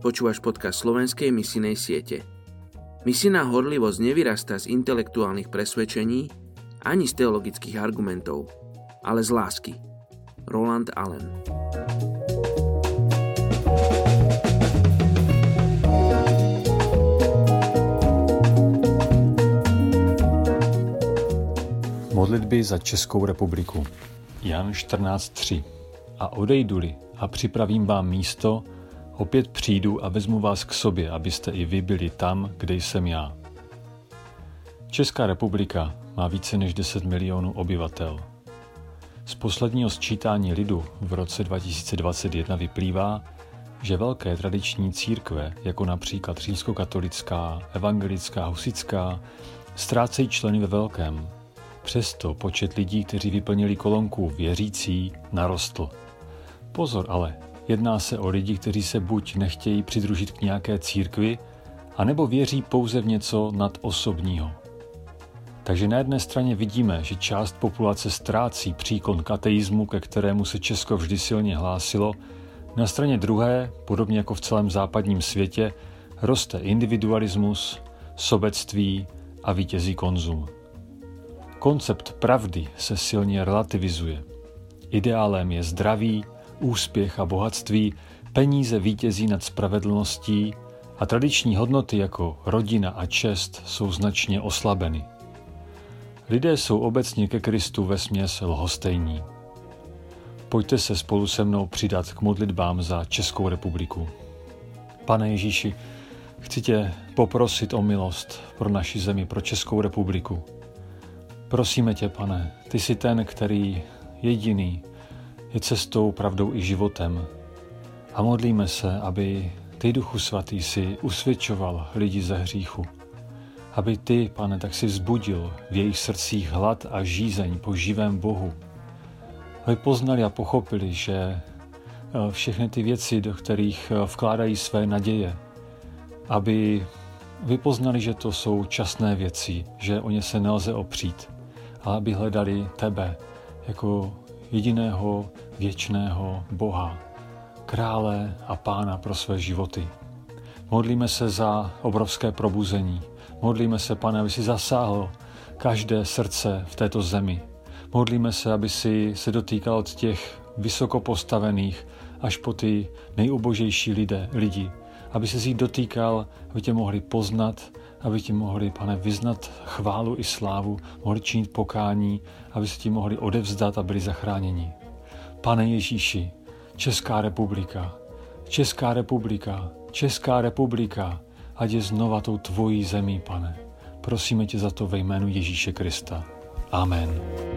Počúvaš podcast slovenskej misinej siete. Misijná horlivosť nevyrastá z intelektuálnych presvedčení ani z teologických argumentov, ale z lásky. Roland Allen Modlitby za Českou republiku. Jan 14.3. A odejdu-li a připravím vám místo, Opět přijdu a vezmu vás k sobě, abyste i vy byli tam, kde jsem já. Česká republika má více než 10 milionů obyvatel. Z posledního sčítání lidu v roce 2021 vyplývá, že velké tradiční církve, jako například římskokatolická, evangelická, husická, ztrácejí členy ve velkém. Přesto počet lidí, kteří vyplnili kolonku věřící, narostl. Pozor ale, Jedná se o lidi, kteří se buď nechtějí přidružit k nějaké církvi, anebo věří pouze v něco nadosobního. Takže na jedné straně vidíme, že část populace ztrácí příkon k ateismu, ke kterému se Česko vždy silně hlásilo, na straně druhé, podobně jako v celém západním světě, roste individualismus, sobectví a vítězí konzum. Koncept pravdy se silně relativizuje. Ideálem je zdraví, úspěch a bohatství, peníze vítězí nad spravedlností a tradiční hodnoty jako rodina a čest jsou značně oslabeny. Lidé jsou obecně ke Kristu ve směs lhostejní. Pojďte se spolu se mnou přidat k modlitbám za Českou republiku. Pane Ježíši, chci tě poprosit o milost pro naši zemi, pro Českou republiku. Prosíme tě, pane, ty jsi ten, který jediný je cestou, pravdou i životem. A modlíme se, aby ty, Duchu Svatý, si usvědčoval lidi ze hříchu. Aby ty, pane, tak si vzbudil v jejich srdcích hlad a žízeň po živém Bohu. Aby poznali a pochopili, že eh, všechny ty věci, do kterých eh, vkládají své naděje, aby vypoznali, že to jsou časné věci, že o ně se nelze opřít, ale aby hledali tebe jako jediného věčného Boha, krále a pána pro své životy. Modlíme se za obrovské probuzení. Modlíme se, pane, aby si zasáhl každé srdce v této zemi. Modlíme se, aby si se dotýkal od těch vysoko postavených až po ty nejubožejší lidé, lidi. Aby se jich dotýkal, aby tě mohli poznat, aby ti mohli, pane, vyznat chválu i slávu, mohli činit pokání, aby se ti mohli odevzdat a byli zachráněni. Pane Ježíši, Česká republika, Česká republika, Česká republika, ať je znova tou tvojí zemí, pane. Prosíme tě za to ve jménu Ježíše Krista. Amen.